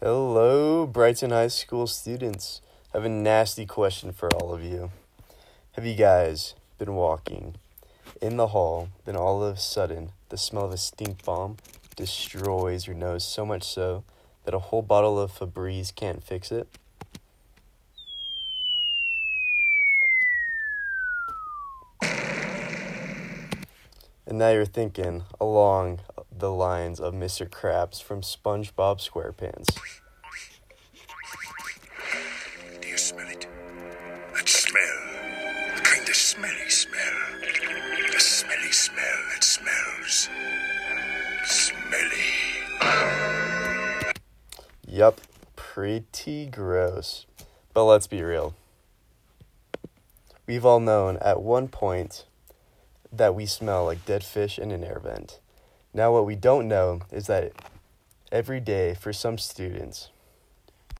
Hello, Brighton High School students. I have a nasty question for all of you. Have you guys been walking in the hall, then all of a sudden the smell of a stink bomb destroys your nose so much so that a whole bottle of Febreze can't fix it? And now you're thinking along the lines of Mr. Krabs from SpongeBob SquarePants. Do you smell it? That smell. The kind of smelly smell. A smelly smell that smells. Smelly. Yup, pretty gross. But let's be real. We've all known at one point that we smell like dead fish in an air vent. Now, what we don't know is that every day for some students,